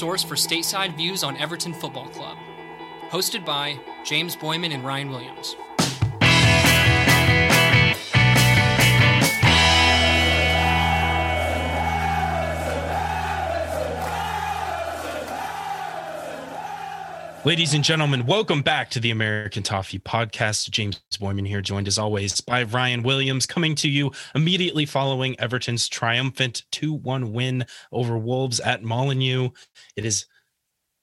Source for stateside views on Everton Football Club. Hosted by James Boyman and Ryan Williams. Ladies and gentlemen, welcome back to the American Toffee Podcast. James Boyman here, joined as always by Ryan Williams, coming to you immediately following Everton's triumphant 2 1 win over Wolves at Molineux. It is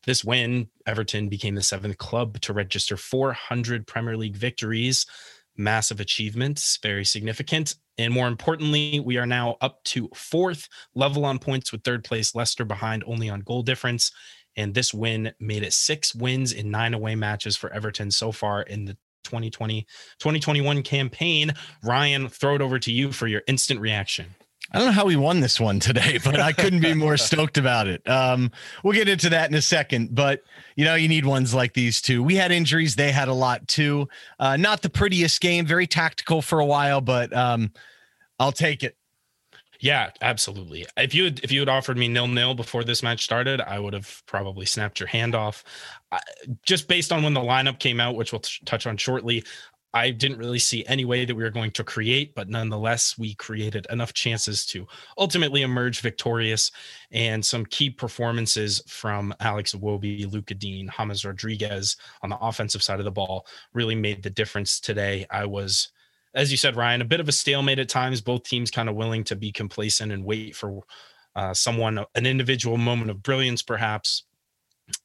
this win, Everton became the seventh club to register 400 Premier League victories. Massive achievements, very significant. And more importantly, we are now up to fourth level on points with third place Leicester behind only on goal difference and this win made it six wins in nine away matches for Everton so far in the 2020 2021 campaign. Ryan, throw it over to you for your instant reaction. I don't know how we won this one today, but I couldn't be more stoked about it. Um, we'll get into that in a second, but you know, you need ones like these two. We had injuries, they had a lot too. Uh, not the prettiest game, very tactical for a while, but um, I'll take it. Yeah, absolutely. If you had, if you had offered me nil nil before this match started, I would have probably snapped your hand off. I, just based on when the lineup came out, which we'll t- touch on shortly, I didn't really see any way that we were going to create, but nonetheless, we created enough chances to ultimately emerge victorious. And some key performances from Alex Iwobi, Lucas Digne, James Rodriguez on the offensive side of the ball really made the difference today. I was as you said, Ryan, a bit of a stalemate at times. Both teams kind of willing to be complacent and wait for uh, someone, an individual moment of brilliance, perhaps.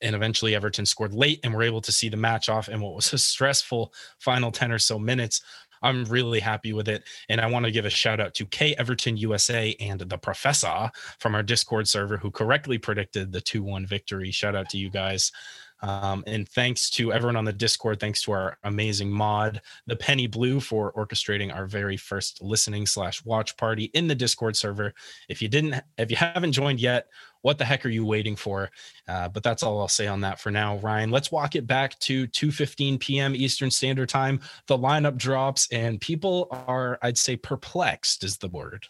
And eventually, Everton scored late, and we're able to see the match off in what was a stressful final 10 or so minutes. I'm really happy with it. And I want to give a shout out to K Everton USA and the professor from our Discord server who correctly predicted the 2 1 victory. Shout out to you guys. Um, and thanks to everyone on the Discord. Thanks to our amazing mod, the Penny Blue, for orchestrating our very first listening slash watch party in the Discord server. If you didn't, if you haven't joined yet, what the heck are you waiting for? Uh, but that's all I'll say on that for now. Ryan, let's walk it back to 2:15 p.m. Eastern Standard Time. The lineup drops, and people are, I'd say, perplexed is the word.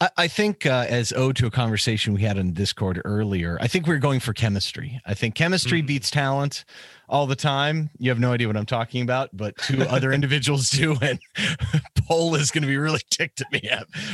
I, I think, uh, as owed to a conversation we had on Discord earlier, I think we are going for chemistry. I think chemistry mm-hmm. beats talent all the time. You have no idea what I'm talking about, but two other individuals do. And Paul is going to be really ticked at me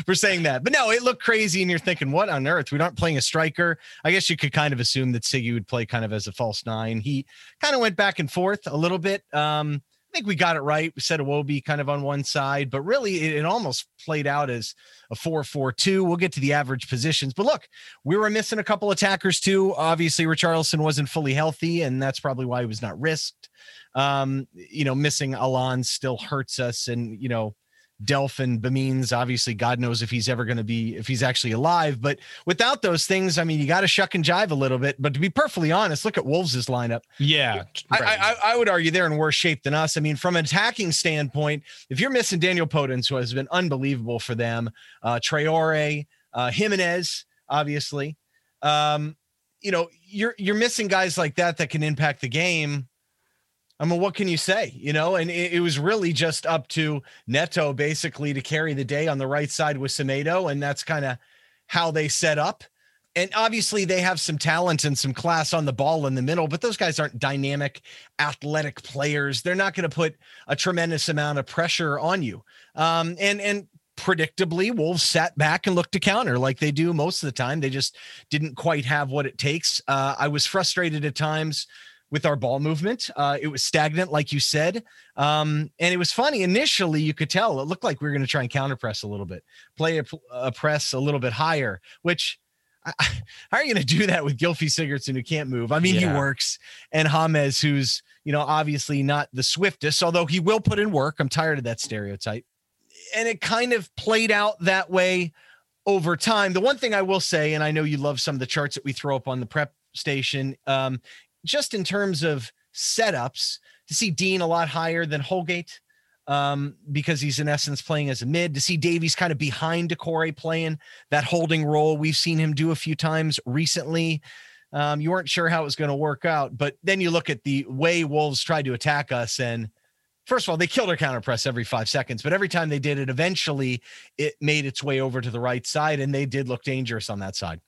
for saying that. But no, it looked crazy. And you're thinking, what on earth? We aren't playing a striker. I guess you could kind of assume that Siggy would play kind of as a false nine. He kind of went back and forth a little bit. Um, think we got it right. We said Iwobi kind of on one side, but really it, it almost played out as a 4-4-2. We'll get to the average positions. But look, we were missing a couple attackers too. Obviously, Richarlison wasn't fully healthy, and that's probably why he was not risked. Um, you know, missing Allan still hurts us, and you know, Delphin Bemeans. Obviously, God knows if he's ever going to be, if he's actually alive. But without those things, I mean, you got to shuck and jive a little bit. But to be perfectly honest, look at Wolves' lineup. Yeah. I, I, I, would argue they're in worse shape than us. I mean, from an attacking standpoint, if you're missing Daniel Podence, who has been unbelievable for them, uh, Traore, uh, Jimenez, obviously, um, you know, you're you're missing guys like that that can impact the game I mean, what can you say? You know, and it, it, was really just up to Neto basically to carry the day on the right side with Semedo, and that's kind of how they set up. And obviously, they have some talent and some class on the ball in the middle, but those guys aren't dynamic, athletic players. They're not going to put a tremendous amount of pressure on you. Um, and and predictably, Wolves sat back and looked to counter like they do most of the time. They just didn't quite have what it takes. Uh, I was frustrated at times with our ball movement. Uh, it was stagnant, like you said. Um, and it was funny. Initially, you could tell it looked like we were going to try and counter press a little bit, play a, a press a little bit higher, which I, how are you going to do that with Gylfi Sigurdsson who can't move? I mean, yeah. he works, and James, who's you know obviously not the swiftest, although he will put in work. I'm tired of that stereotype, and it kind of played out that way over time. The one thing I will say, and I know you love some of the charts that we throw up on the prep station, um, just in terms of setups, to see Digne a lot higher than Holgate um, because he's in essence playing as a mid. To see Davies kind of behind Doucouré playing that holding role, we've seen him do a few times recently. Um, you weren't sure how it was going to work out, but then you look at the way Wolves tried to attack us, and first of all, they killed our counter press every five seconds, but every time they did it, eventually it made its way over to the right side, and they did look dangerous on that side.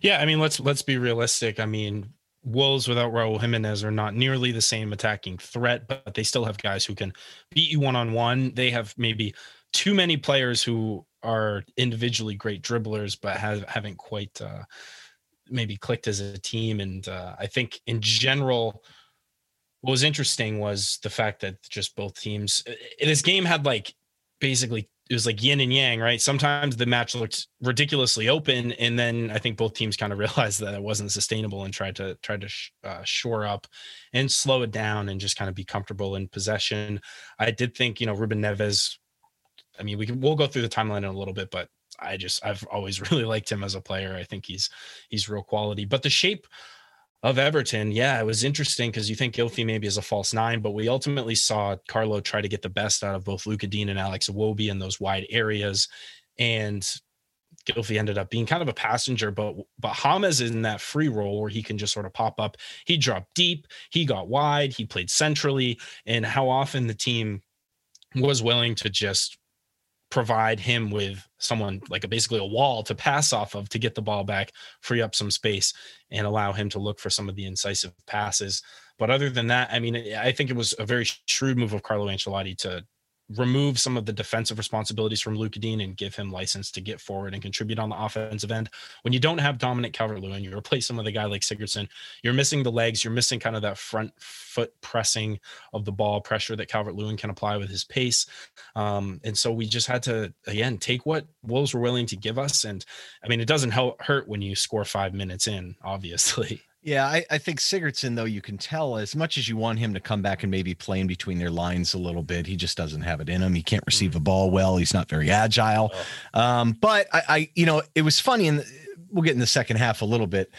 Yeah, I mean, let's let's be realistic. I mean, Wolves without Raul Jimenez are not nearly the same attacking threat, but they still have guys who can beat you one on one. They have maybe too many players who are individually great dribblers, but have haven't quite uh, maybe clicked as a team. And uh, I think in general, what was interesting was the fact that just both teams uh, this game had like basically it was like yin and yang, right? Sometimes the match looked ridiculously open, and then I think both teams kind of realized that it wasn't sustainable and tried to tried to sh- uh, shore up and slow it down and just kind of be comfortable in possession. I did think, you know, Ruben Neves. I mean, we can we'll go through the timeline in a little bit, but I just I've always really liked him as a player. I think he's he's real quality. But the shape of Everton, yeah, it was interesting because you think Gylfi maybe is a false nine, but we ultimately saw Carlo try to get the best out of both Lucas Digne and Alex Iwobi in those wide areas. And Gylfi ended up being kind of a passenger, but but James in that free role where he can just sort of pop up. He dropped deep, he got wide, he played centrally, and how often the team was willing to just provide him with someone like a basically a wall to pass off of to get the ball back, free up some space, and allow him to look for some of the incisive passes. But other than that, I mean, I think it was a very shrewd move of Carlo Ancelotti to remove some of the defensive responsibilities from Lucas Digne and give him license to get forward and contribute on the offensive end. When you don't have Dominic Calvert-Lewin, you replace him with a guy like Sigurdsson, you're missing the legs, you're missing kind of that front foot pressing of the ball pressure that Calvert-Lewin can apply with his pace. Um, and so we just had to, again, take what Wolves were willing to give us. And I mean, it doesn't help, hurt when you score five minutes in, obviously. Yeah, I, I, think Sigurdsson, though, you can tell as much as you want him to come back and maybe play in between their lines a little bit, he just doesn't have it in him. He can't receive a ball well. He's not very agile. Um, but I, I, you know, it was funny, and we'll get in the second half a little bit.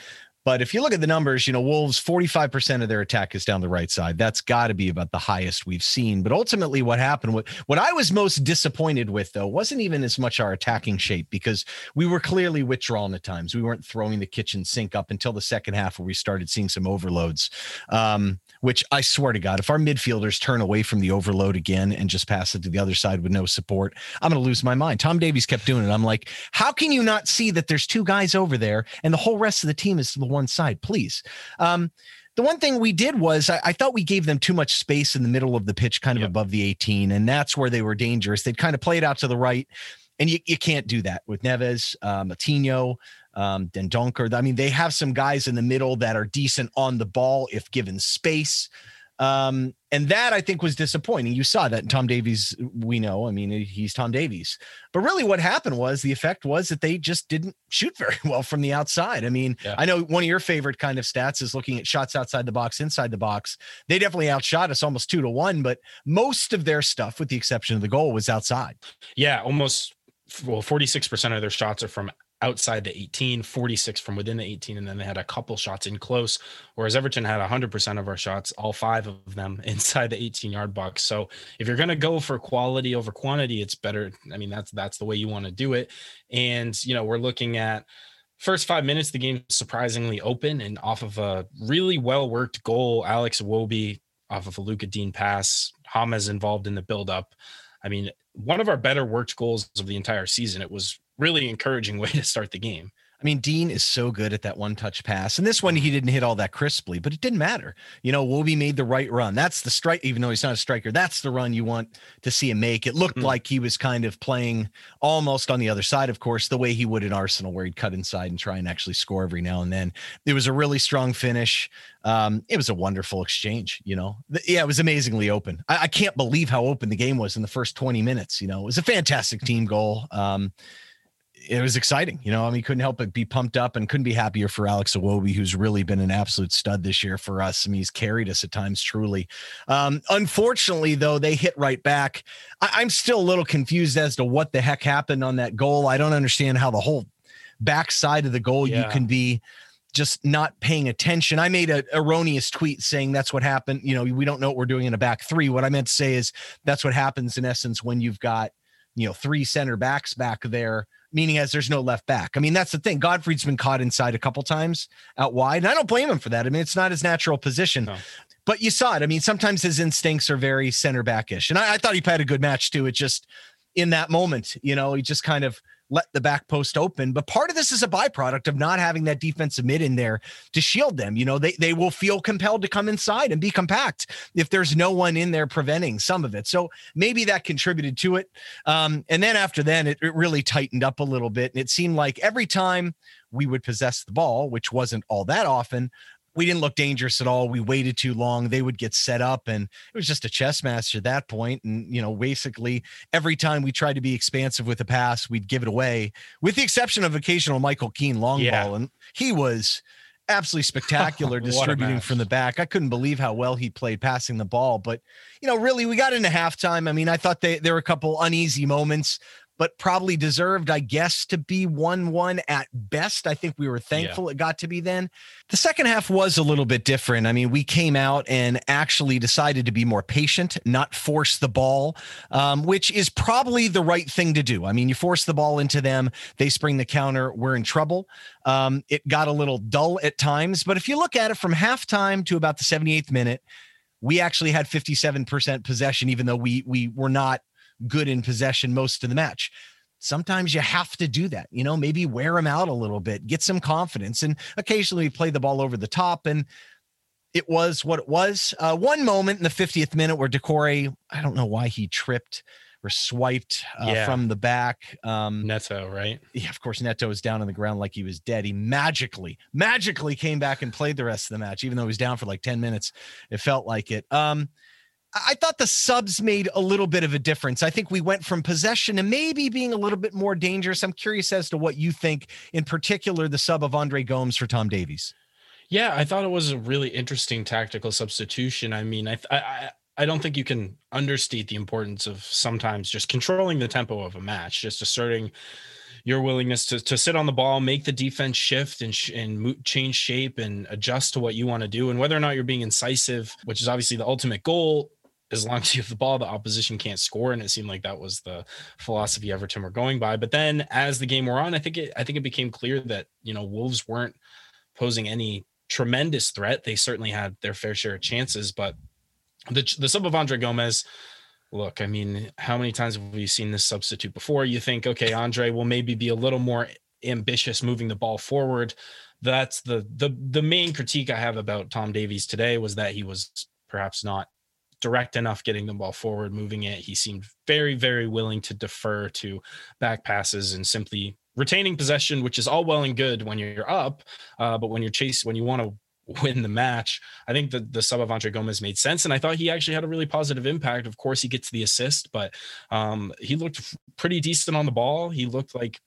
But if you look at the numbers, you know, Wolves 45% of their attack is down the right side. That's got to be about the highest we've seen. But ultimately, what happened, what, what I was most disappointed with, though, wasn't even as much our attacking shape because we were clearly withdrawn at times. We weren't throwing the kitchen sink up until the second half where we started seeing some overloads. Um, which I swear to God, if our midfielders turn away from the overload again and just pass it to the other side with no support, I'm going to lose my mind. Tom Davies kept doing it. I'm like, how can you not see that there's two guys over there and the whole rest of the team is the one side? Please. Um, the one thing we did was I, I, thought we gave them too much space in the middle of the pitch, kind of yep. above the 18, and that's where they were dangerous. They'd kind of play it out to the right, and you, you can't do that with Neves, uh, Moutinho, um, Dendoncker. I mean, they have some guys in the middle that are decent on the ball if given space. Um, and that I think was disappointing. You saw that Tom Davies, we know, I mean, he's Tom Davies. But really, what happened was the effect was that they just didn't shoot very well from the outside. I mean, yeah. I know one of your favorite kind of stats is looking at shots outside the box, inside the box. They definitely outshot us almost two to one, but most of their stuff, with the exception of the goal, was outside. Yeah, almost well, 46% of their shots are from outside the 18, 46 from within the 18, and then they had a couple shots in close. Whereas Everton had 100% of our shots, all five of them inside the 18 yard box. So if you're going to go for quality over quantity, it's better. I mean, that's that's the way you want to do it. And you know, we're looking at first five minutes, the game surprisingly open and off of a really well worked goal. Alex Iwobi off of a Lucas Digne pass. James involved in the buildup. I mean, one of our better worked goals of the entire season. It was really encouraging way to start the game. I mean, Digne is so good at that one touch pass. And this one, he didn't hit all that crisply, but it didn't matter. You know, Iwobi made the right run. That's the strike, even though he's not a striker. That's the run you want to see him make. It looked mm-hmm. like he was kind of playing almost on the other side, of course, the way he would in Arsenal, where he'd cut inside and try and actually score every now and then. It was a really strong finish. Um, it was a wonderful exchange, you know. Yeah, it was amazingly open. I, I can't believe how open the game was in the first 20 minutes. You know, it was a fantastic team goal. Um, it was exciting. You know, I mean, couldn't help but be pumped up and couldn't be happier for Alex Iwobi, who's really been an absolute stud this year for us. I mean, he's carried us at times truly. Um, unfortunately, though, they hit right back. I- am still a little confused as to what the heck happened on that goal. I don't understand how the whole backside of the goal yeah. you can be just not paying attention. I made an erroneous tweet saying that's what happened. You know, we don't know what we're doing in a back three. What I meant to say is that's what happens in essence when you've got, you know, three center backs back there meaning as there's no left back. I mean, that's the thing. Godfrey's been caught inside a couple times out wide, and I don't blame him for that. I mean, it's not his natural position. No. But you saw it. I mean, sometimes his instincts are very center backish. And I, I thought he had a good match too. It just in that moment, you know, he just kind of let the back post open. But part of this is a byproduct of not having that defensive mid in there to shield them. You know, they, they will feel compelled to come inside and be compact if there's no one in there preventing some of it. So maybe that contributed to it. Um, and then after then, it, it really tightened up a little bit. And it seemed like every time we would possess the ball, which wasn't all that often, we didn't look dangerous at all. We waited too long. They would get set up, and it was just a chess match at that point. And you know, basically every time we tried to be expansive with the pass, we'd give it away, with the exception of occasional Michael Keane long yeah. ball, and he was absolutely spectacular distributing from the back. I couldn't believe how well he played passing the ball. But you know, really, we got into halftime. I mean, I thought they, there were a couple uneasy moments but probably deserved, I guess, to be 1 1 at best. I think we were thankful yeah. it got to be then. The second half was a little bit different. I mean, we came out and actually decided to be more patient, not force the ball, um, which is probably the right thing to do. I mean, you force the ball into them, they spring the counter, we're in trouble. Um, it got a little dull at times, but if you look at it from halftime to about the 78th minute, we actually had 57% possession, even though we we were not good in possession most of the match. Sometimes you have to do that, you know, maybe wear them out a little bit, get some confidence, and occasionally play the ball over the top. And it was what it was. Uh, one moment in the 50th minute where Doucouré, I don't know why he tripped or swiped uh, yeah. from the back. Um, Neto, right? Yeah, of course. Neto was down on the ground like he was dead. He magically, magically came back and played the rest of the match, even though he was down for like 10 minutes. It felt like it. Um, I thought the subs made a little bit of a difference. I think we went from possession to maybe being a little bit more dangerous. I'm curious as to what you think, in particular, the sub of Andre Gomes for Tom Davies. Yeah, I thought it was a really interesting tactical substitution. I mean, I, I I don't think you can understate the importance of sometimes just controlling the tempo of a match, just asserting your willingness to, to sit on the ball, make the defense shift and, sh- and mo- change shape and adjust to what you want to do. And whether or not you're being incisive, which is obviously the ultimate goal, as long as you have the ball, the opposition can't score. And it seemed like that was the philosophy Everton were going by. But then as the game wore on, I think it I think it became clear that, you know, Wolves weren't posing any tremendous threat. They certainly had their fair share of chances, but the the sub of Andre Gomes look, I mean, how many times have we seen this substitute before? You think, okay, Andre will maybe be a little more ambitious moving the ball forward. That's the the the main critique I have about Tom Davies today was that he was perhaps not direct enough getting the ball forward, moving it. He seemed very, very willing to defer to back passes and simply retaining possession, which is all well and good when you're up. Uh, but when you're chased, when you want to win the match, I think that the sub of Andre Gomes made sense. And I thought he actually had a really positive impact. Of course, he gets the assist, but um, he looked pretty decent on the ball. He looked like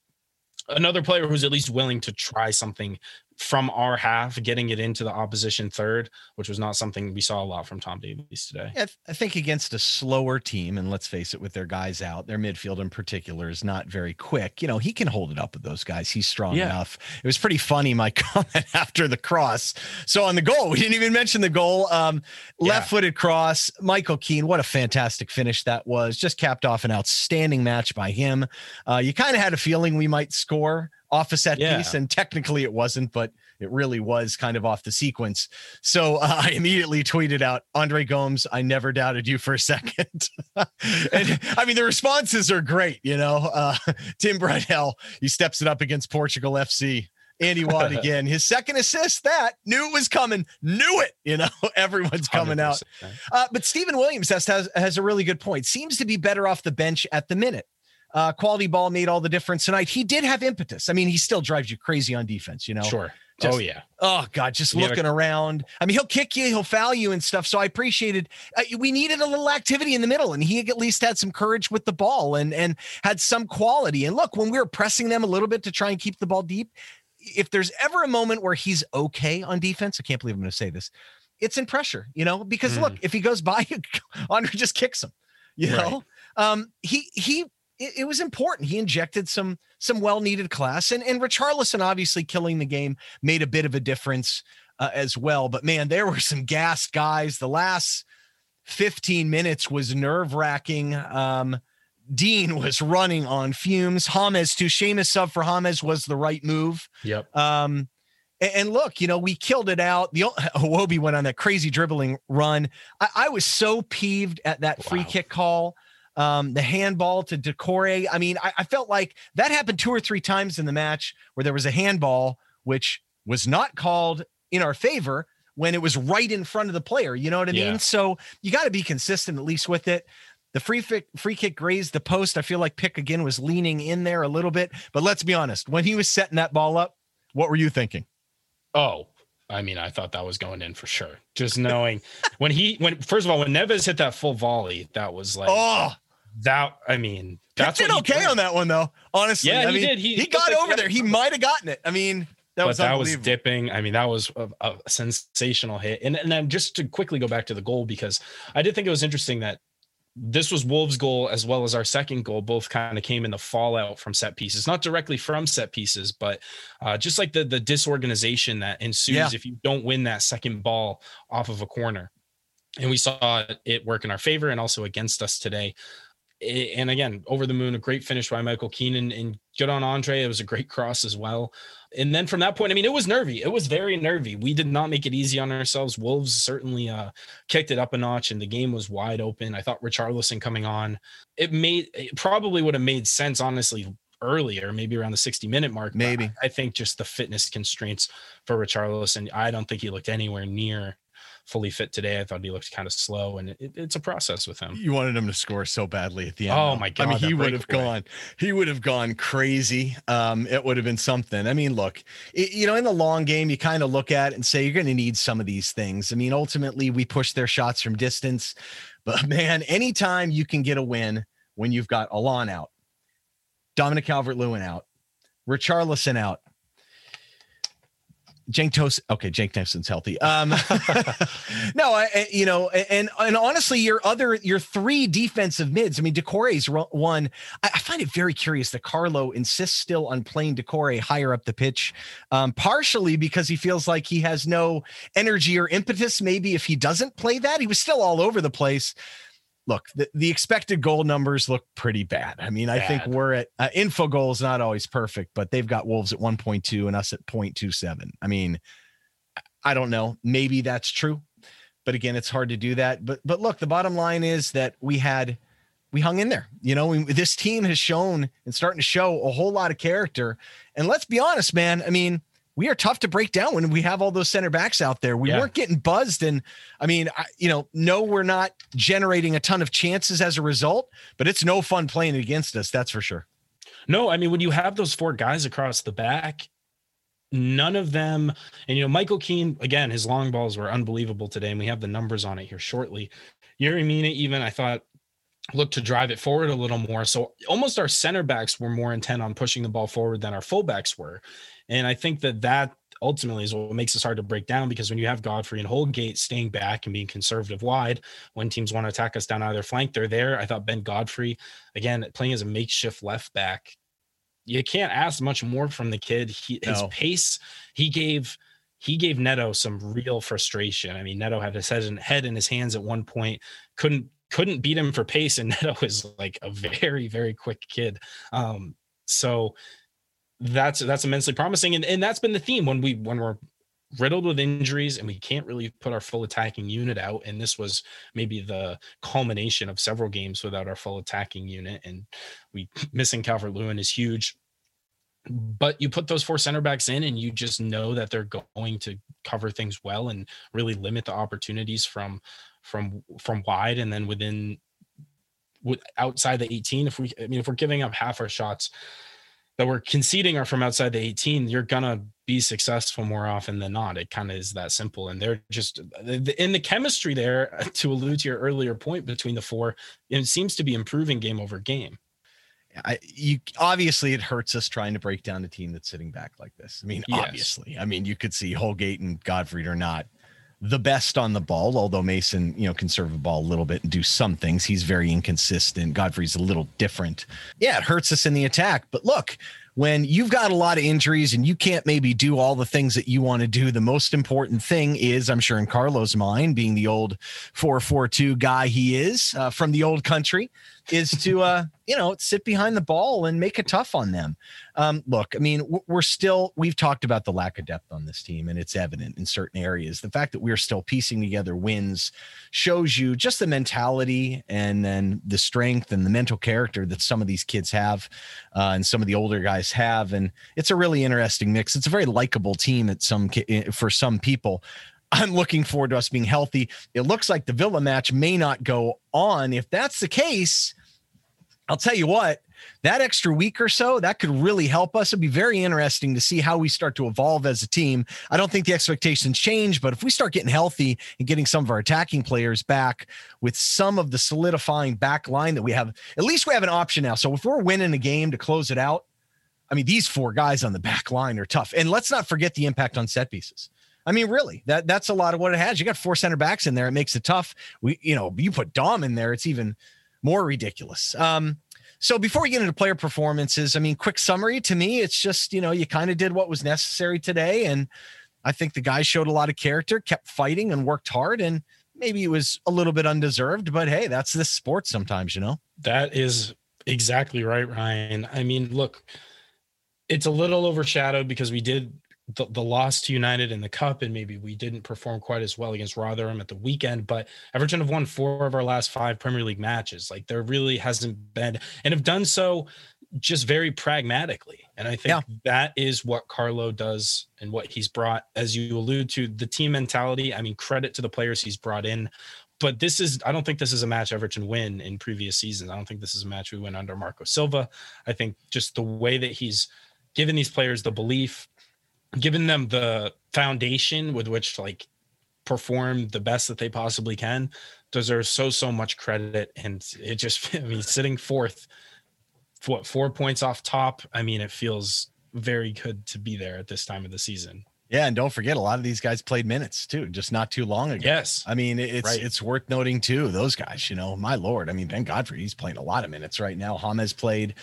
another player who's at least willing to try something from our half, getting it into the opposition third, which was not something we saw a lot from Tom Davies today. Yeah, I think against a slower team, and let's face it, with their guys out, their midfield in particular is not very quick. You know, he can hold it up with those guys. He's strong yeah. enough. It was pretty funny, my comment after the cross. So on the goal, we didn't even mention the goal. Um, left footed cross. Michael Keane, what a fantastic finish that was. Just capped off an outstanding match by him. Uh, you kind of had a feeling we might score off a set yeah. piece, and technically it wasn't, but it really was kind of off the sequence. So uh, I immediately tweeted out, Andre Gomes, I never doubted you for a second. and I mean, the responses are great. You know, uh, Tim Bradell, he steps it up against Portugal FC. Andy Watt again, his second assist. That knew it was coming, knew it. You know, everyone's coming out. Uh, but Stephen Williams has, has has a really good point. Seems to be better off the bench at the minute. Uh, quality ball made all the difference tonight. He did have impetus. I mean, he still drives you crazy on defense, you know? Sure. Just, oh yeah. Oh god, just yeah, looking around. I mean, he'll kick you, he'll foul you and stuff. So I appreciated. Uh, we needed a little activity in the middle, and he at least had some courage with the ball and and had some quality. And look, when we were pressing them a little bit to try and keep the ball deep, if there's ever a moment where he's okay on defense, I can't believe I'm going to say this. It's in pressure, you know, because mm. look, if he goes by, Andre just kicks him. You know, right. um, he he it, it, was important. He injected some some well needed class, and and Richarlison obviously killing the game made a bit of a difference uh, as well. But man, there were some gassed guys. The last 15 minutes was nerve wracking. Um, Digne was running on fumes. James to Seamus sub for James was the right move. Yep. Um, and, look, you know, we killed it out. The Iwobi went on that crazy dribbling run. I, I was so peeved at that free wow. kick call Um, the handball to Doucouré. I mean, I, I felt like that happened two or three times in the match where there was a handball, which was not called in our favor when it was right in front of the player. You know what I Yeah. mean? So you got to be consistent at least with it. The free fi- free kick grazed the post. I feel like Pick again was leaning in there a little bit, but let's be honest. When he was setting that ball up, what were you thinking? Oh, I mean, I thought that was going in for sure. Just knowing when he when first of all when Neves hit that full volley, that was like Oh, that. I mean, that's did what okay did. on that one though. Honestly, Yeah, I he mean, did. He- he got over there. He might have gotten it. I mean, that but was that was dipping. I mean, that was a, a sensational hit. And and then just to quickly go back to the goal because I did think it was interesting that this was Wolves' goal as well as our second goal. Both kind of came in the fallout from set pieces, not directly from set pieces, but uh, just like the the disorganization that ensues Yeah. if you don't win that second ball off of a corner. And we saw it work in our favor and also against us today. And again, over the moon, a great finish by Michael Keenan and good on Andre. It was a great cross as well. And then from that point, I mean, it was nervy. It was very nervy. We did not make it easy on ourselves. Wolves certainly uh, kicked it up a notch, and the game was wide open. I thought Richarlison coming on, it made it probably would have made sense, honestly, earlier, maybe around the 60 minute mark. Maybe. I, I think just the fitness constraints for Richarlison, I don't think he looked anywhere near fully fit today. I thought he looked kind of slow, and it, it's a process with him. You wanted him to score so badly at the end. Oh though. my god! I mean, he would have gone. He would have gone crazy. Um, it would have been something. I mean, look, it, you know, in the long game, you kind of look at it and say you're going to need some of these things. I mean, ultimately, we push their shots from distance, but man, anytime you can get a win when you've got Allan out, Dominic Calvert-Lewin out, Richarlison out. Cenk Tosun. Okay, Jank Nelson's healthy. Um, no, I, you know, and and honestly, your other your three defensive mids. I mean, Doucouré's one. I, I find it very curious that Carlo insists still on playing Doucouré higher up the pitch, um, partially because he feels like he has no energy or impetus. Maybe if he doesn't play that, he was still all over the place. Look, the, the expected goal numbers look pretty bad. I mean, I think we're at uh, Infogol is not always perfect, but they've got Wolves at 1.2 and us at 0.27. I mean, I don't know. Maybe that's true. But again, it's hard to do that. But but look, the bottom line is that we had we hung in there. You know, we, this team has shown and starting to show a whole lot of character. And let's be honest, man. I mean, we are tough to break down when we have all those center backs out there. We Yeah. weren't getting buzzed, and I mean, I, you know, no, we're not generating a ton of chances as a result. But it's no fun playing against us. That's for sure. No, I mean when you have those four guys across the back, none of them, and you know Michael Keane again, his long balls were unbelievable today, and we have the numbers on it here shortly. Yerry Mina even I thought looked to drive it forward a little more. So almost our center backs were more intent on pushing the ball forward than our fullbacks were, and I think that that ultimately is what makes us hard to break down because when you have Godfrey and Holgate staying back and being conservative wide, when teams want to attack us down either flank, they're there. I thought Ben Godfrey, again, playing as a makeshift left back, you can't ask much more from the kid. He, his pace, he gave he gave Neto some real frustration. I mean, Neto had his head in, head in his hands at one point, couldn't couldn't beat him for pace, and Neto is like a very very quick kid. Um, so that's that's immensely promising, and and that's been the theme when we when we're riddled with injuries and we can't really put our full attacking unit out. And this was maybe the culmination of several games without our full attacking unit. And we missing Calvert Lewin is huge. But you put those four center backs in and you just know that they're going to cover things well and really limit the opportunities from from from wide. And then within with outside the 18 if we i mean if we're giving up half our shots that we're conceding are from outside the 18 you're gonna be successful more often than not it kind of is that simple and they're just uh, in the chemistry there to allude to your earlier point between the four it seems to be improving game over game I you obviously it hurts us trying to break down a team that's sitting back like this. I mean, Yes. obviously. I mean, you could see Holgate and Godfrey are not the best on the ball, although Mason, you know, can serve the ball a little bit and do some things. He's very inconsistent. Godfrey's a little different. Yeah, it hurts us in the attack. But look, when you've got a lot of injuries and you can't maybe do all the things that you want to do, the most important thing is, I'm sure in Carlos' mind, being the old 442 guy he is uh, from the old country, is to uh, you know sit behind the ball and make it tough on them. Um, look, I mean, we're still we've talked about the lack of depth on this team, and it's evident in certain areas. The fact that we're still piecing together wins shows you just the mentality and then the strength and the mental character that some of these kids have, uh, and some of the older guys have, and it's a really interesting mix. It's a very likable team at some eh, for some people. I'm looking forward to us being healthy. It looks like the Villa match may not go on. If that's the case, I'll tell you what, that extra week or so, that could really help us. It'd be very interesting to see how we start to evolve as a team. I don't think the expectations change, but if we start getting healthy and getting some of our attacking players back with some of the solidifying back line that we have, at least we have an option now. So if we're winning a game to close it out, I mean, these four guys on the back line are tough. And let's not forget the impact on set pieces. I mean, really, that that's a lot of what it has. You got four center backs in there. It makes it tough. We, you know, you put Dom in there, it's even more ridiculous. Um, so before we get into player performances, I mean, quick summary to me, it's just, you know, you kind of did what was necessary today. And I think the guys showed a lot of character, kept fighting and worked hard. And maybe it was a little bit undeserved, but hey, that's this sport sometimes, you know? That is exactly right, Ryan. I mean, look, it's a little overshadowed because we did the, the loss to United in the cup, and maybe we didn't perform quite as well against Rotherham at the weekend. But Everton have won four of our last five Premier League matches. Like there really hasn't been, and have done so just very pragmatically. And I think yeah. that is what Carlo does and what he's brought, as you allude to, the team mentality. I mean, credit to the players he's brought in. But this is, I don't think this is a match Everton win in previous seasons. I don't think this is a match we win under Marco Silva. I think just the way that he's given these players the belief given them the foundation with which to like perform the best that they possibly can deserves so so much credit and it just i mean sitting fourth what four points off top i mean it feels very good to be there at this time of the season yeah, and don't forget a lot of these guys played minutes too, just not too long ago. Yes, I mean it's right. it's worth noting too. Those guys, you know, my lord, I mean Ben Godfrey, he's playing a lot of minutes right now. James played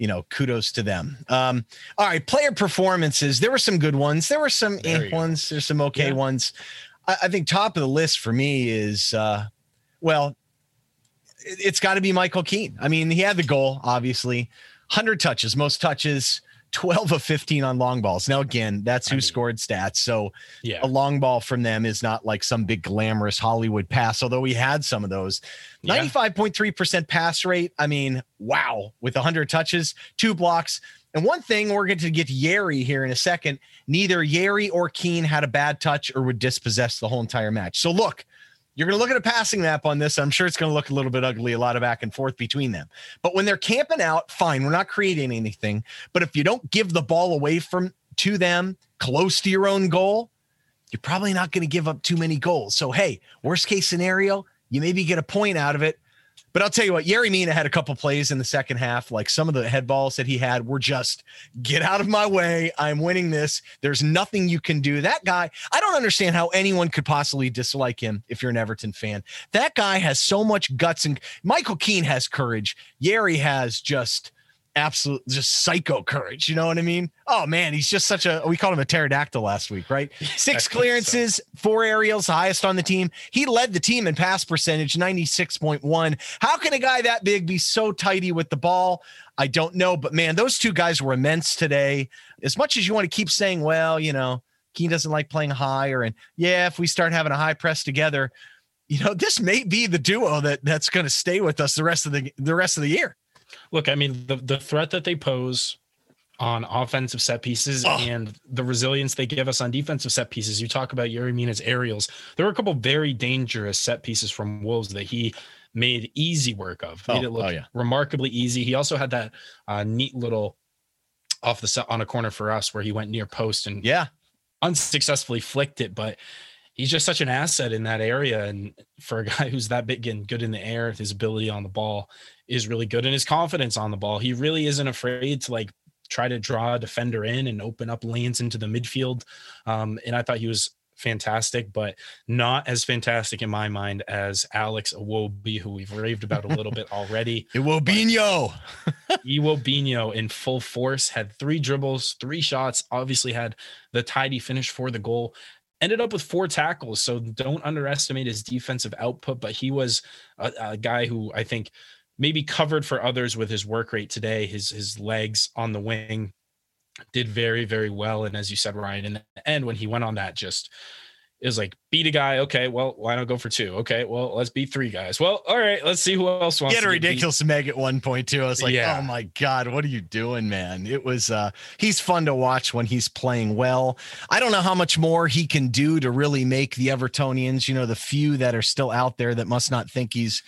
you know, kudos to them. Um, all right, player performances. There were some good ones. There were some eh ones. There's some okay yeah. ones. I, I, think top of the list for me is, uh, well, it, it's got to be Michael Keane. I mean, he had the goal, obviously, hundred touches, most touches 12 of 15 on long balls. Now, again, that's who I mean, scored stats. So yeah. a long ball from them is not like some big glamorous Hollywood pass, although we had some of those. Yeah. 95.3% pass rate. I mean, wow, with 100 touches, two blocks. And one thing we're going to get Yerry here in a second. Neither Yerry or Keane had a bad touch or would dispossess the whole entire match. So look, you're going to look at a passing map on this. I'm sure it's going to look a little bit ugly, a lot of back and forth between them. But when they're camping out, fine, we're not creating anything. But if you don't give the ball away from to them close to your own goal, you're probably not going to give up too many goals. So hey, worst case scenario, you maybe get a point out of it. But I'll tell you what, Yerry Mina had a couple plays in the second half. Like some of the head balls that he had were just get out of my way. I'm winning this. There's nothing you can do. That guy, I don't understand how anyone could possibly dislike him if you're an Everton fan. That guy has so much guts and Michael Keane has courage. Yerry has just absolute just psycho courage. You know what I mean? Oh man, he's just such a we called him a pterodactyl last week, right? Six clearances, so. four aerials, highest on the team. He led the team in pass percentage, 96.1. How can a guy that big be so tidy with the ball? I don't know, but man, those two guys were immense today. As much as you want to keep saying, well, you know, Keane doesn't like playing higher, and yeah, if we start having a high press together, you know, this may be the duo that that's going to stay with us the rest of the the rest of the year. Look, I mean, the, the threat that they pose on offensive set pieces oh. and the resilience they give us on defensive set pieces. You talk about Yerry Mina's aerials. There were a couple very dangerous set pieces from Wolves that he made easy work of. Made oh, it look oh, yeah. remarkably easy. He also had that uh, neat little off the set on a corner for us where he went near post and yeah, unsuccessfully flicked it, but he's just such an asset in that area. And for a guy who's that big and good in the air, his ability on the ball is really good and his confidence on the ball. He really isn't afraid to like try to draw a defender in and open up lanes into the midfield. Um, and I thought he was fantastic, but not as fantastic in my mind as Alex Iwobi, who we've raved about a little bit already. Iwobinho. Iwobinho in full force had three dribbles, three shots, obviously had the tidy finish for the goal. Ended up with four tackles, so don't underestimate his defensive output. But he was a, a guy who I think maybe covered for others with his work rate today. His his legs on the wing did very very well, and as you said, Ryan, in the end when he went on that just it was like beat a guy. Okay, well, why not go for two? Okay, well, let's beat three guys. Well, all right, let's see who else wants. Had a ridiculous meg at one point too. I was like, Yeah. oh my god, what are you doing, man? It was. uh He's fun to watch when he's playing well. I don't know how much more he can do to really make the Evertonians. You know, the few that are still out there that must not think he's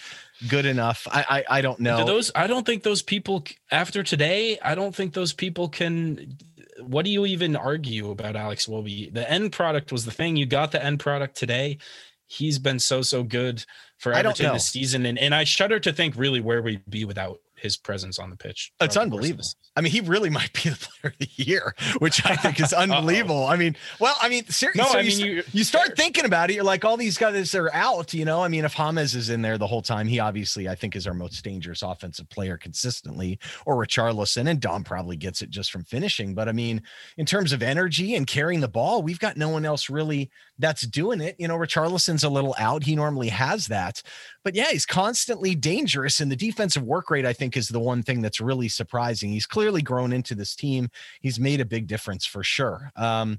good enough. I I, I don't know. Do those I don't think those people after today, I don't think those people can what do you even argue about Alex Iwobi? The end product was the thing. You got the end product today. He's been so so good for Everton this season, and and I shudder to think really where we'd be without his presence on the pitch. It's throughout the course of unbelievable. I mean, he really might be the player of the year, which I think is unbelievable. I mean, well, I mean, seriously, No, so I you, mean, you- you start thinking about it. You're like, all these guys are out. You know, I mean, if James is in there the whole time, he obviously, I think, is our most dangerous offensive player consistently, or Richarlison, and Dom probably gets it just from finishing. But I mean, in terms of energy and carrying the ball, we've got no one else really that's doing it. You know, Richarlison's a little out. He normally has that. But yeah, he's constantly dangerous. And the defensive work rate, I think, is the one thing that's really surprising. He's clearly grown into this team. He's made a big difference for sure. Um,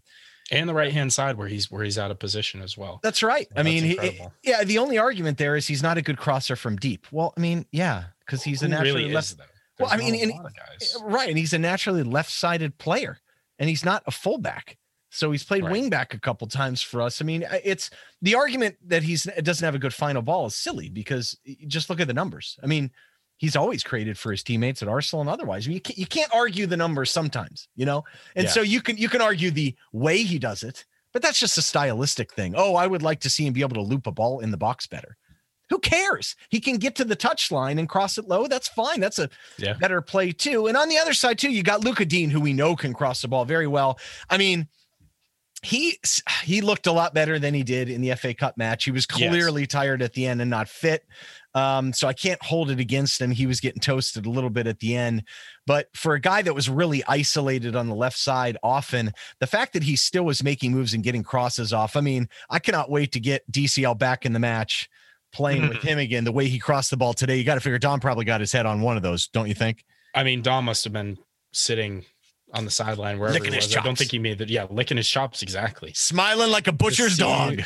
And the right hand side where he's where he's out of position as well. that's right. I That's mean, he, yeah, the only argument there is he's not a good crosser from deep. Well, I mean, yeah, because he's a Who naturally really left. Well, I mean, and- lot of guys. Right. And he's a naturally left sided player and he's not a fullback. So he's played Right. wing back a couple times for us. I mean, it's the argument that he's doesn't have a good final ball is silly because just look at the numbers. I mean, he's always created for his teammates at Arsenal and otherwise. I mean, you can't, you can't argue the numbers sometimes, you know? And Yeah. so you can you can argue the way he does it, but that's just a stylistic thing. Oh, I would like to see him be able to loop a ball in the box better. Who cares? He can get to the touchline and cross it low. That's fine. That's a Yeah. better play too. And on the other side too, you got Lucas Digne, who we know can cross the ball very well. I mean, he he looked a lot better than he did in the FA Cup match. He was Yes. clearly tired at the end and not fit. Um, so I can't hold it against him. He was getting toasted a little bit at the end. But for a guy that was really isolated on the left side often, the fact that he still was making moves and getting crosses off. I mean, I cannot wait to get DCL back in the match playing with him again. The way he crossed the ball today, you got to figure Dom probably got his head on one of those, don't you think? I mean, Dom must have been sitting on the sideline wherever Licking he his was. I don't think he made that. Yeah, licking his chops exactly. Smiling like a To butcher's see- dog.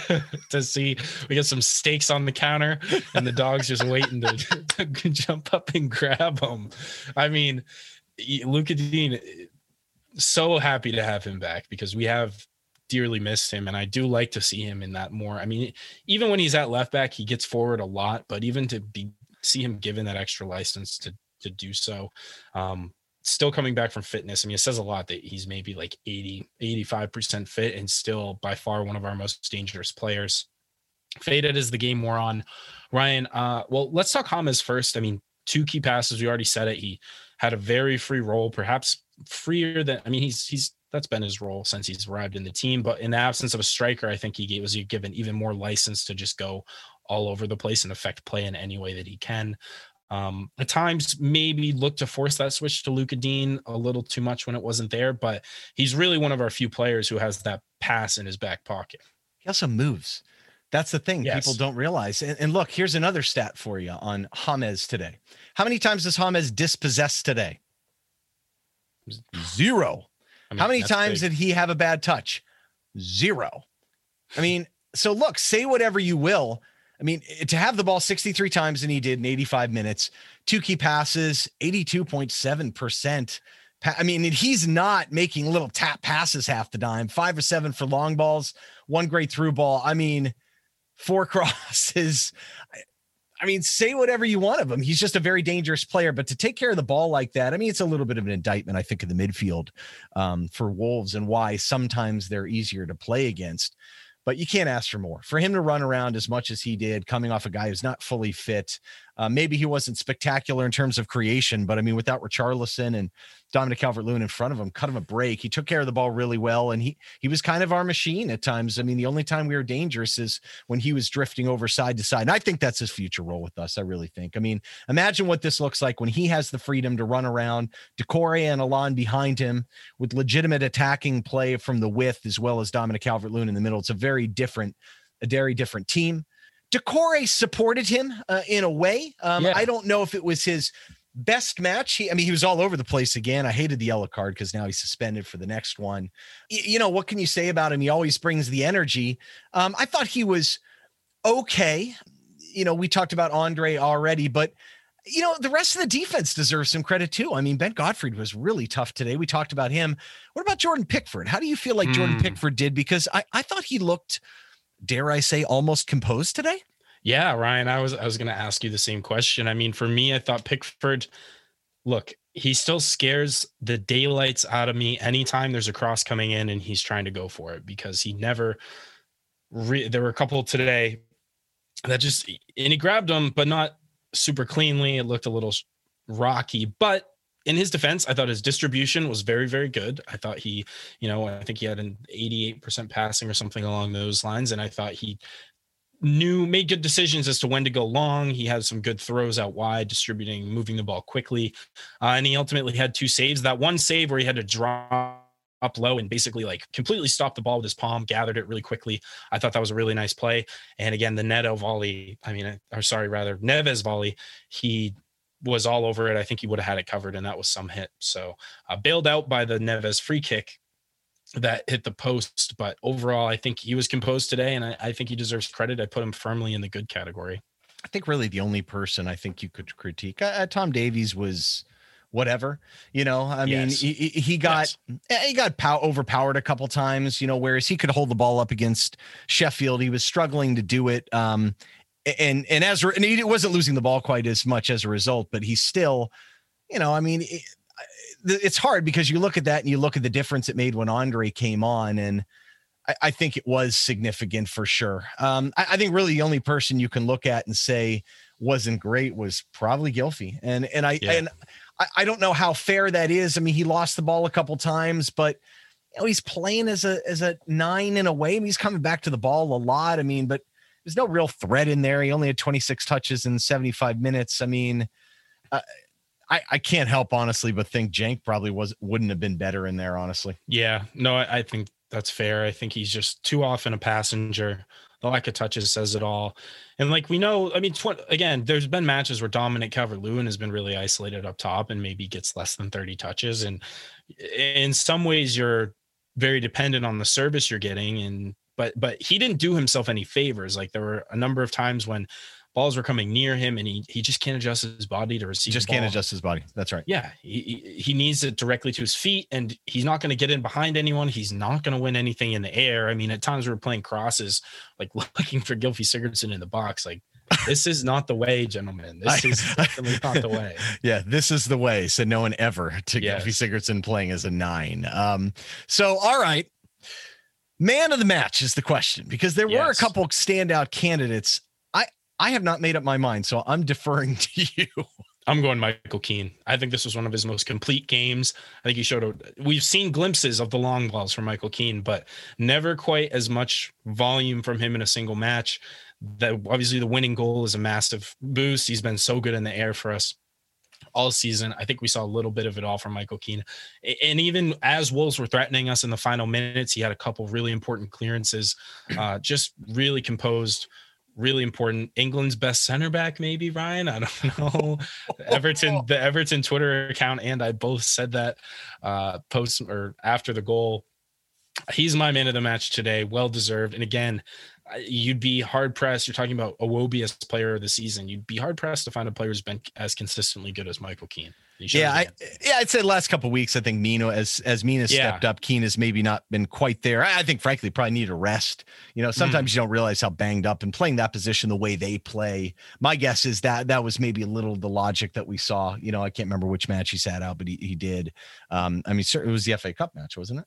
to see we got some steaks on the counter and the dog's just waiting to, to jump up and grab them. I mean, Lucas Digne, so happy to have him back because we have dearly missed him and I do like to see him in that more. I mean, even when he's at left back, he gets forward a lot, but even to be see him given that extra license to to do so, um, still coming back from fitness. I mean, it says a lot that he's maybe like 80, 85% fit and still by far one of our most dangerous players. Faded as the game wore on. Ryan, uh, well, let's talk James first. I mean, two key passes. We already said it. He had a very free role, perhaps freer than I mean, he's he's that's been his role since he's arrived in the team. But in the absence of a striker, I think he was given even more license to just go all over the place and affect play in any way that he can. Um, at times, maybe look to force that switch to Lucas Digne a little too much when it wasn't there, but he's really one of our few players who has that pass in his back pocket. He also moves. That's the thing Yes. people don't realize. And, and look, here's another stat for you on James today. How many times does James dispossess today? Zero. I mean, How many times big. did he have a bad touch? Zero. I mean, so look, say whatever you will. I mean, eh, to have the ball 63 times and he did in 85 minutes, two key passes, 82.7%. Pa- I mean, he's not making little tap passes half the time, five or seven for long balls, one great through ball. I mean, four crosses. I mean, say whatever you want of him. He's just a very dangerous player. But to take care of the ball like that, I mean, it's a little bit of an indictment, I think, of the midfield um, for Wolves and why sometimes they're easier to play against. But you can't ask for more. For him to run around as much as he did, coming off a guy who's not fully fit, uh, maybe he wasn't spectacular in terms of creation, but I mean, without Richarlison and Dominic Calvert-Lewin in front of him, cut him a break. He took care of the ball really well, and he he was kind of our machine at times. I mean, the only time we were dangerous is when he was drifting over side to side, and I think that's his future role with us. I really think. I mean, imagine what this looks like when he has the freedom to run around, Doucouré and Allan behind him with legitimate attacking play from the width as well as Dominic Calvert-Lewin in the middle. It's a very different, a very different team. Doucouré supported him uh, in a way. Um, Yeah. I don't know if it was his best match. He, I mean, he was all over the place again. I hated the yellow card because now he's suspended for the next one. Y- you know, what can you say about him? He always brings the energy. Um, I thought he was okay. You know, we talked about Andre already, but you know, the rest of the defense deserves some credit too. I mean, Ben Godfrey was really tough today. We talked about him. What about Jordan Pickford? How do you feel like Jordan Hmm. Pickford did? Because I, I thought he looked, dare I say, almost composed today. Yeah, Ryan, I was I was going to ask you the same question. I mean, for me, I thought Pickford look, he still scares the daylights out of me anytime there's a cross coming in and he's trying to go for it because he never re- there were a couple today that just and he grabbed them but not super cleanly. It looked a little rocky, but in his defense, I thought his distribution was very, very good. I thought he, you know, I think he had an 88% passing or something along those lines. And I thought he knew, made good decisions as to when to go long. He had some good throws out wide, distributing, moving the ball quickly. Uh, and he ultimately had two saves. That one save where he had to drop up low and basically like completely stopped the ball with his palm, gathered it really quickly. I thought that was a really nice play. And again, the Neto volley, I mean, or sorry, rather Neves volley, he was all over it. I think he would have had it covered, and that was some hit. So uh, bailed out by the Neves free kick that hit the post. But overall, I think he was composed today, and I, I think he deserves credit. I put him firmly in the good category. I think really the only person I think you could critique, uh, uh, Tom Davies was whatever, you know, I mean, Yes. he, he he got, eh, he got pow- overpowered a couple times, you know, whereas he could hold the ball up against Sheffield. He was struggling to do it. Um, and, and as, and he wasn't losing the ball quite as much as a result, but he's still, you know, I mean, it, it's hard because you look at that and you look at the difference it made when Andre came on and, I, I think it was significant for sure. Um, I, I think really the only person you can look at and say wasn't great was probably Gylfi. And and I Yeah. and I, I don't know how fair that is. I mean, he lost the ball a couple times, but you know, he's playing as a as a nine in a way. I mean, he's coming back to the ball a lot. I mean, but there's no real threat in there. He only had 26 touches in 75 minutes. I mean, uh, I I can't help honestly, but think Cenk probably was wouldn't have been better in there. Honestly, Yeah, no, I, I think that's fair. I think he's just too often a passenger. The lack of touches says it all. And like we know, I mean, tw- again, there's been matches where Dominic Calvert Lewin has been really isolated up top and maybe gets less than 30 touches. And in some ways, you're very dependent on the service you're getting. And but but he didn't do himself any favors. Like there were a number of times when balls were coming near him and he he just can't adjust his body to receive. he just can't adjust his body. That's right. yeah, he, he needs it directly to his feet, and he's not going to get in behind anyone. He's not going to win anything in the air. I mean, at times we're playing crosses, like looking for Gylfi Sigurdsson in the box. Like, this is not the way, gentlemen. This is definitely not the way. Yeah, this is the way. So no one ever to Yes. Gylfi Sigurdsson playing as a nine. Um, so all right. Man of the match is the question because there were a couple standout candidates. I have not made up my mind, so I'm deferring to you. I'm going Michael Keane. I think this was one of his most complete games. I think he showed. A, we've seen glimpses of the long balls from Michael Keane, but never quite as much volume from him in a single match. That obviously the winning goal is a massive boost. He's been so good in the air for us all season. I think we saw a little bit of it all from Michael Keane. And even as Wolves were threatening us in the final minutes, he had a couple really important clearances. Uh, just really composed, really important. England's best center back, maybe Ryan. I don't know. Everton, the Everton Twitter account, and I both said that uh, post or after the goal. He's my man of the match today, well deserved. And again, you'd be hard pressed. You're talking about Iwobi as player of the season. You'd be hard pressed to find a player who's been as consistently good as Michael Keane. Yeah, I, yeah, I'd say the last couple weeks, I think Mino as as Mina Yeah. stepped up, Keane has maybe not been quite there. I I think frankly probably need a rest. You know, sometimes you don't realize how banged up and playing that position the way they play. My guess is that that was maybe a little the logic that we saw. You know, I can't remember which match he sat out, but he, he did. Um, I mean, it was the FA Cup match, wasn't it?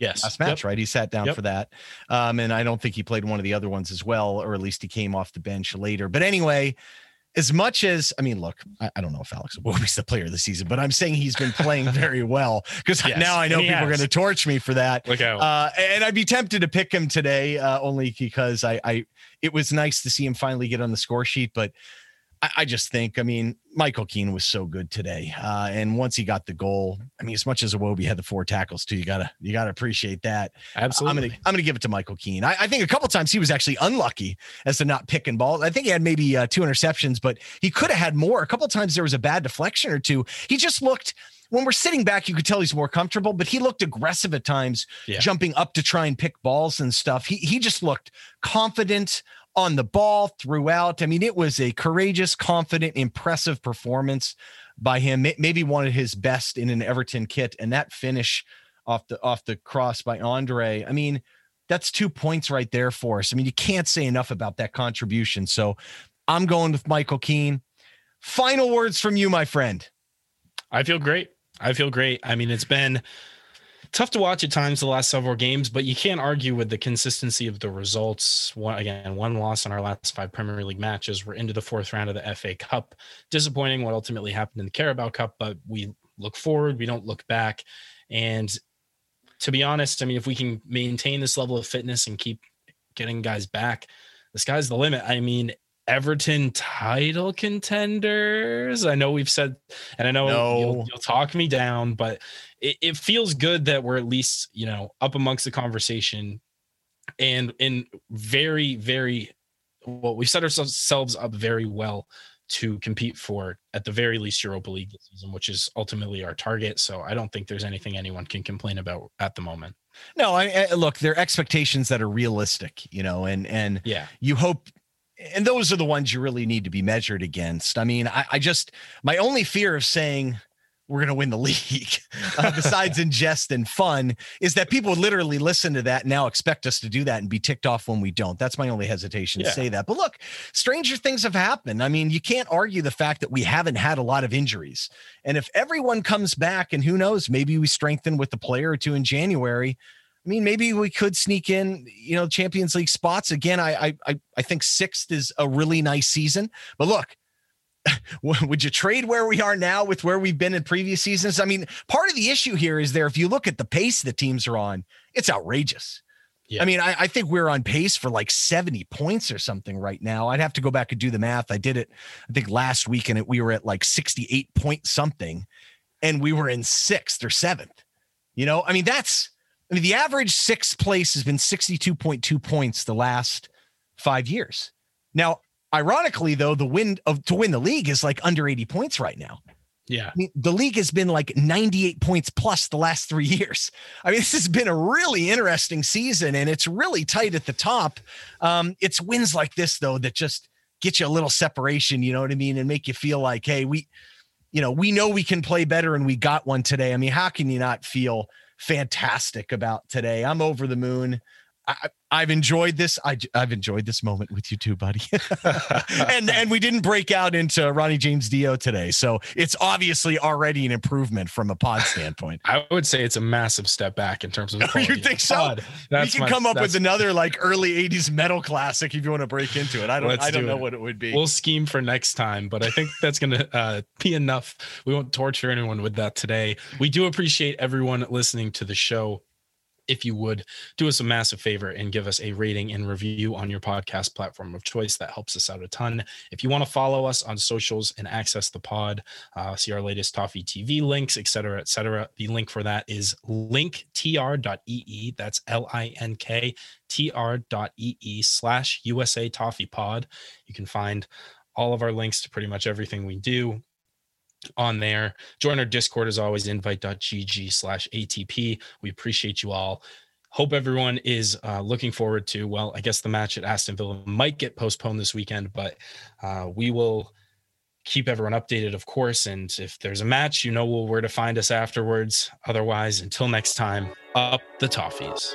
Yes, last match, Yep. right? He sat down Yep. for that. Um, and I don't think he played one of the other ones as well, or at least he came off the bench later. But anyway, as much as I mean, look, I, I don't know if Alex Iwobi's the player of the season, but I'm saying he's been playing very well because Yes, now I know people are going to torch me for that. Look out. Uh, and I'd be tempted to pick him today, uh, only because I, I, it was nice to see him finally get on the score sheet. But I, I just think, I mean, Michael Keane was so good today. Uh, and once he got the goal, I mean, as much as Iwobi had the four tackles too, you gotta you gotta appreciate that. Absolutely. I'm gonna I'm gonna give it to Michael Keane. I, I think a couple times he was actually unlucky as to not picking balls. I think he had maybe uh, two interceptions, but he could have had more. A couple times there was a bad deflection or two. He just looked when we're sitting back, you could tell he's more comfortable, but he looked aggressive at times, yeah. jumping up to try and pick balls and stuff. He he just looked confident on the ball throughout. I mean, it was a courageous, confident, impressive performance by him. Maybe one of his best in an Everton kit, and that finish off the off the cross by Andre. I mean, that's two points right there for us. I mean, you can't say enough about that contribution. So, I'm going with Michael Keane. Final words from you, my friend. I feel great. I feel great. I mean, it's been tough to watch at times the last several games, but you can't argue with the consistency of the results. One again, one loss in our last five Premier League matches. We're into the fourth round of the FA Cup. Disappointing what ultimately happened in the Carabao Cup, but we look forward. We don't look back. And to be honest, I mean, if we can maintain this level of fitness and keep getting guys back, the sky's the limit. I mean, Everton title contenders. I know we've said, and I know no. you'll, you'll, talk me down, but it, it, feels good that we're at least, you know, up amongst the conversation and in very, very well, we've set ourselves up very well to compete for at the very least Europa League this season, which is ultimately our target. So I don't think there's anything anyone can complain about at the moment. No, I, I look, there are expectations that are realistic, you know, and and yeah, you hope and those are the ones you really need to be measured against. I mean, I, I just my only fear of saying we're going to win the league, uh, besides in jest and fun, is that people would literally listen to that and now expect us to do that and be ticked off when we don't. That's my only hesitation yeah. to say that. But look, stranger things have happened. I mean, you can't argue the fact that we haven't had a lot of injuries. And if everyone comes back, and who knows, maybe we strengthen with a player or two in January. I mean, maybe we could sneak in, you know, Champions League spots again. I I I think sixth is a really nice season. But look, would you trade where we are now with where we've been in previous seasons? I mean, part of the issue here is there. If you look at the pace the teams are on, it's outrageous. Yeah. I mean, I, I, think we're on pace for like 70 points or something right now. I'd have to go back and do the math. I did it, I think last week, and it, we were at like 68 point something, and we were in sixth or seventh. You know, I mean, that's I mean, the average sixth place has been 62.2 points the last five years. Now, ironically, though, the win of to win the league is like under 80 points right now. Yeah. I mean, the league has been like 98 points plus the last three years. I mean, this has been a really interesting season and it's really tight at the top. Um, it's wins like this, though, that just get you a little separation, you know what I mean? And make you feel like, hey, we, you know, we know we can play better and we got one today. I mean, how can you not feel fantastic about today. I'm over the moon. I, have enjoyed this. I, have enjoyed this moment with you too, buddy. and and we didn't break out into Ronnie James Dio today, so it's obviously already an improvement from a pod standpoint. I would say it's a massive step back in terms of. you think so? Pod. That's we can my, come up with another like early '80s metal classic if you want to break into it. I don't. I don't do know it. what it would be. We'll scheme for next time, but I think that's going to uh, be enough. We won't torture anyone with that today. We do appreciate everyone listening to the show if you would do us a massive favor and give us a rating and review on your podcast platform of choice. That helps us out a ton. If you want to follow us on socials and access the pod, uh, see our latest Toffee TV links, etc., etc. The link for that is linktr.ee. That's L I N K T R.ee slash USA Toffee Pod. You can find all of our links to pretty much everything we do on there. Join our Discord as always, invite.gg slash ATP. We appreciate you all. Hope everyone is uh, looking forward to, well, I guess the match at Aston Villa might get postponed this weekend, but uh, we will keep everyone updated, of course. And if there's a match, you know where to find us afterwards. Otherwise, until next time, up the Toffees.